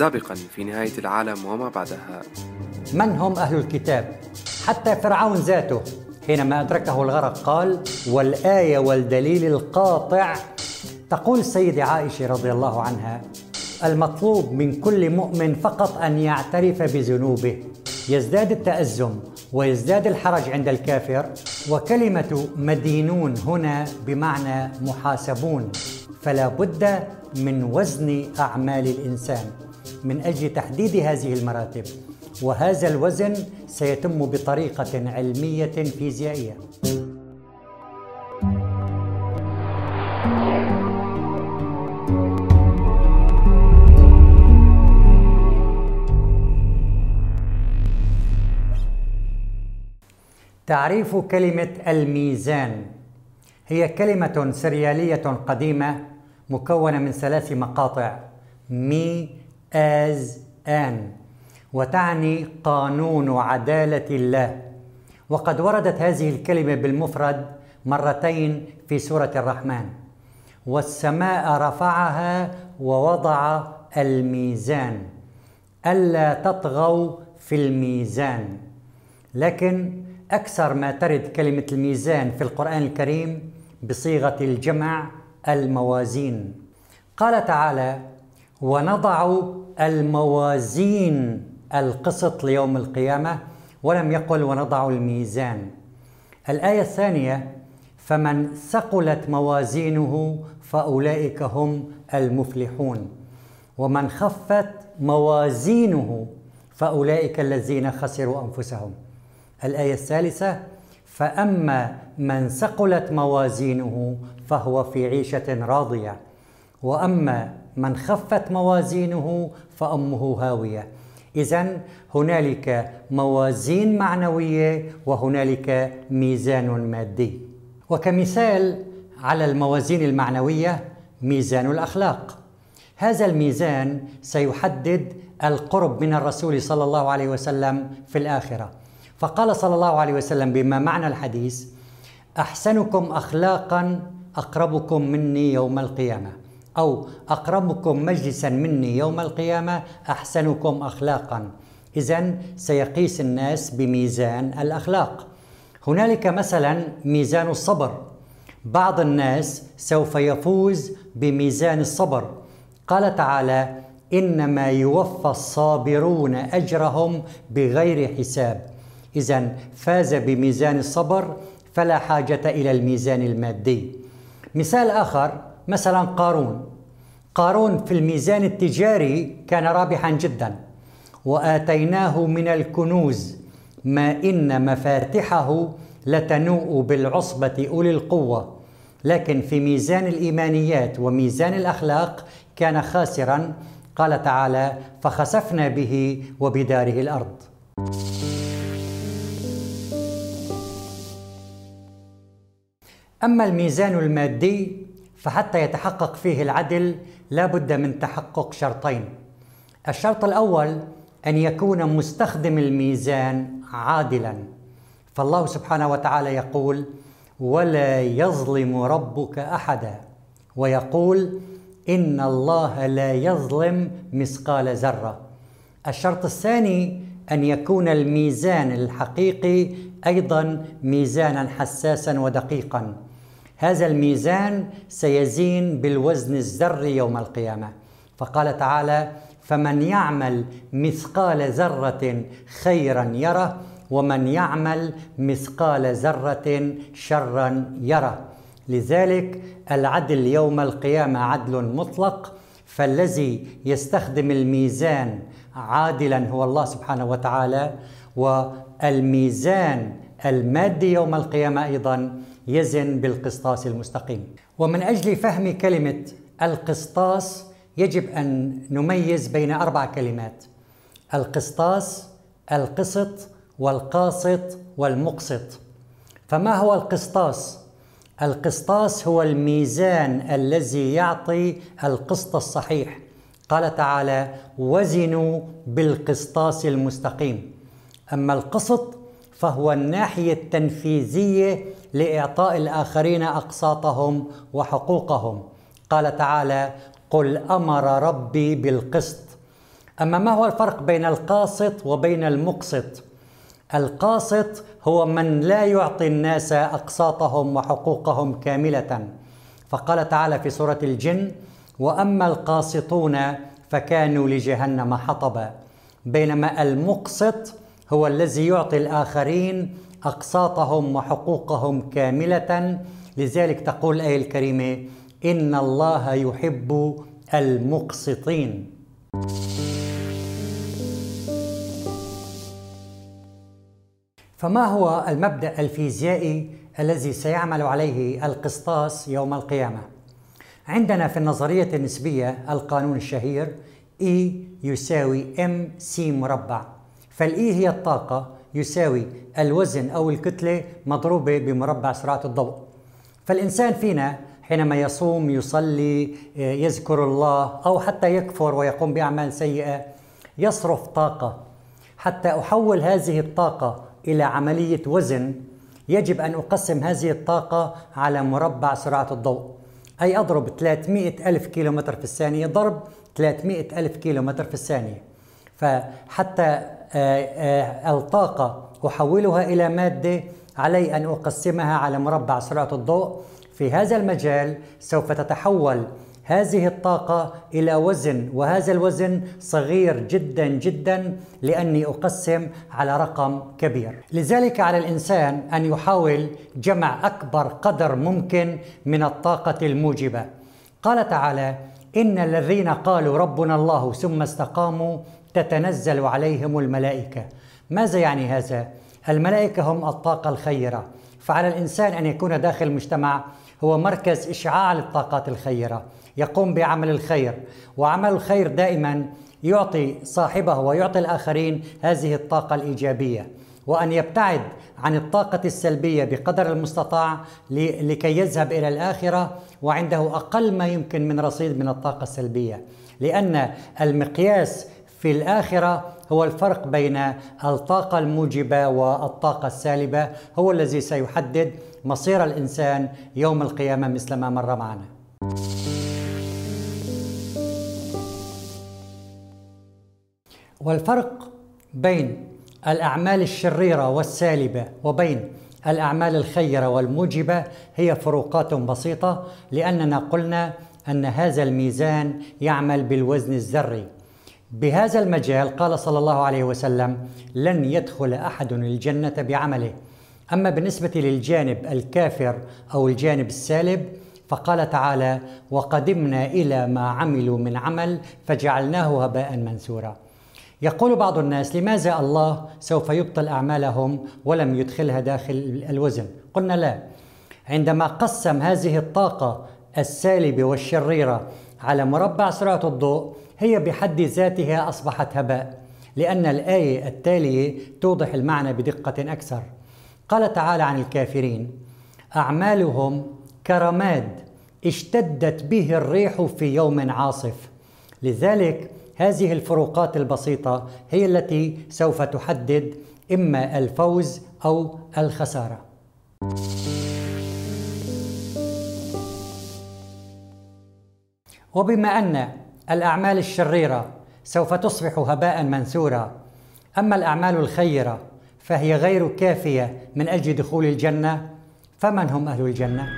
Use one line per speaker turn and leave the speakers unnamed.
سابقا في نهاية العالم وما بعدها.
من هم أهل الكتاب؟ حتى فرعون ذاته حينما أدركه الغرق قال والآية والدليل القاطع؟ تقول السيدة عائشة رضي الله عنها المطلوب من كل مؤمن فقط أن يعترف بذنوبه. يزداد التأزم ويزداد الحرج عند الكافر وكلمة مدينون هنا بمعنى محاسبون. فلا بد من وزن أعمال الإنسان. من أجل تحديد هذه المراتب وهذا الوزن سيتم بطريقة علمية فيزيائية. تعريف كلمة الميزان. هي كلمة سريالية قديمة مكونة من ثلاث مقاطع مي آز آن وتعني قانون عدالة الله. وقد وردت هذه الكلمة بالمفرد مرتين في سورة الرحمن. والسماء رفعها ووضع الميزان. ألا تطغوا في الميزان. لكن أكثر ما ترد كلمة الميزان في القرآن الكريم بصيغة الجمع الموازين. قال تعالى ونضع الموازين القسط ليوم القيامة ولم يقل ونضع الميزان. الآية الثانية فمن ثقلت موازينه فأولئك هم المفلحون. ومن خفت موازينه فأولئك الذين خسروا أنفسهم. الآية الثالثة فأما من ثقلت موازينه فهو في عيشة راضية. وأما من خفت موازينه فأمه هاوية. إذا هنالك موازين معنوية وهنالك ميزان مادي. وكمثال على الموازين المعنوية ميزان الأخلاق. هذا الميزان سيحدد القرب من الرسول صلى الله عليه وسلم في الآخرة. فقال صلى الله عليه وسلم بما معنى الحديث أحسنكم اخلاقا أقربكم مني يوم القيامة. أو أقربكم مجلسا مني يوم القيامة أحسنكم اخلاقا. اذا سيقيس الناس بميزان الأخلاق. هنالك مثلا ميزان الصبر. بعض الناس سوف يفوز بميزان الصبر. قال تعالى إنما يوفى الصابرون أجرهم بغير حساب. إذا فاز بميزان الصبر فلا حاجة إلى الميزان المادي. مثال آخر مثلا قارون. قارون في الميزان التجاري كان رابحا جدا وآتيناه من الكنوز ما إن مفاتحه لتنوء بالعصبة أولي القوة. لكن في ميزان الإيمانيات وميزان الأخلاق كان خاسرا. قال تعالى فخسفنا به وبداره الأرض أما الميزان المادي فحتى يتحقق فيه العدل لا بد من تحقق شرطين. الشرط الأول أن يكون مستخدم الميزان عادلا. فالله سبحانه وتعالى يقول ولا يظلم ربك أحدا ويقول إن الله لا يظلم مثقال ذرة الشرط الثاني أن يكون الميزان الحقيقي أيضا ميزانا حساسا ودقيقا. هذا الميزان سيزين بالوزن الذري يوم القيامة. فقال تعالى فمن يعمل مثقال ذرة خيرا يره ومن يعمل مثقال ذرة شرا يره. لذلك العدل يوم القيامة عدل مطلق فالذي يستخدم الميزان عادلا هو الله سبحانه وتعالى والميزان المادي يوم القيامة أيضا يزن بالقسطاس المستقيم. ومن أجل فهم كلمة القسطاس يجب أن نميز بين أربع كلمات القسطاس القسط والقاسط والمقسط. فما هو القسطاس؟ القسطاس هو الميزان الذي يعطي القسط الصحيح. قال تعالى وزنوا بالقسطاس المستقيم أما القسط فهو الناحية التنفيذية لإعطاء الآخرين أقساطهم وحقوقهم. قال تعالى قل أمر ربي بالقسط أما ما هو الفرق بين القاسط وبين المقسط؟ القاسط هو من لا يعطي الناس أقساطهم وحقوقهم كاملة. فقال تعالى في سورة الجن وأما القاسطون فكانوا لجهنم حطبا بينما المقسط هو الذي يعطي الآخرين أقساطهم وحقوقهم كاملة. لذلك تقول الآية الكريمة إن الله يحب المقسطين. فما هو المبدأ الفيزيائي الذي سيعمل عليه القسطاس يوم القيامة؟ عندنا في النظرية النسبية القانون الشهير E يساوي MC مربع. فالإي هي الطاقة يساوي الوزن أو الكتلة مضروبة بمربع سرعة الضوء. فالإنسان فينا حينما يصوم يصلي يذكر الله أو حتى يكفر ويقوم بأعمال سيئة يصرف طاقة. حتى أحول هذه الطاقة إلى عملية وزن يجب أن أقسم هذه الطاقة على مربع سرعة الضوء. أي أضرب 300 ألف كيلومتر في الثانية ضرب 300 ألف كيلومتر في الثانية. فحتى آه، آه، ألطاقة أحولها إلى مادة علي أن أقسمها على مربع سرعة الضوء. في هذا المجال سوف تتحول هذه الطاقة إلى وزن وهذا الوزن صغير جدا جدا لأني أقسم على رقم كبير. لذلك على الإنسان أن يحاول جمع أكبر قدر ممكن من الطاقة الموجبة. قال تعالى إن الذين قالوا ربنا الله ثم استقاموا تتنزل عليهم الملائكة. ماذا يعني هذا؟ الملائكة هم الطاقة الخيرة. فعلى الإنسان أن يكون داخل المجتمع هو مركز إشعاع للطاقات الخيرة. يقوم بعمل الخير وعمل الخير دائما يعطي صاحبه ويعطي الآخرين هذه الطاقة الإيجابية. وأن يبتعد عن الطاقة السلبية بقدر المستطاع لكي يذهب إلى الآخرة وعنده أقل ما يمكن من رصيد من الطاقة السلبية. لأن المقياس في الآخرة هو الفرق بين الطاقة الموجبة والطاقة السالبة هو الذي سيحدد مصير الإنسان يوم القيامة مثل ما مر معنا. والفرق بين الأعمال الشريرة والسالبة وبين الأعمال الخيرة والموجبة هي فروقات بسيطة لأننا قلنا أن هذا الميزان يعمل بالوزن الذري. بهذا المجال قال صلى الله عليه وسلم لن يدخل أحد الجنة بعمله. أما بالنسبة للجانب الكافر أو الجانب السالب فقال تعالى وقدمنا إلى ما عملوا من عمل فجعلناه هباء منثورا. يقول بعض الناس لماذا الله سوف يبطل أعمالهم ولم يدخلها داخل الوزن؟ قلنا لا. عندما قسم هذه الطاقة السالبة والشريرة على مربع سرعة الضوء هي بحد ذاتها أصبحت هباء لأن الآية التالية توضح المعنى بدقة أكثر قال تعالى عن الكافرين أعمالهم كرماد اشتدت به الريح في يوم عاصف لذلك هذه الفروقات البسيطة هي التي سوف تحدد إما الفوز أو الخسارة. وبما أن الأعمال الشريرة سوف تصبح هباء منثورا، أما الأعمال الخيرة فهي غير كافية من أجل دخول الجنة، فمن هم أهل الجنة؟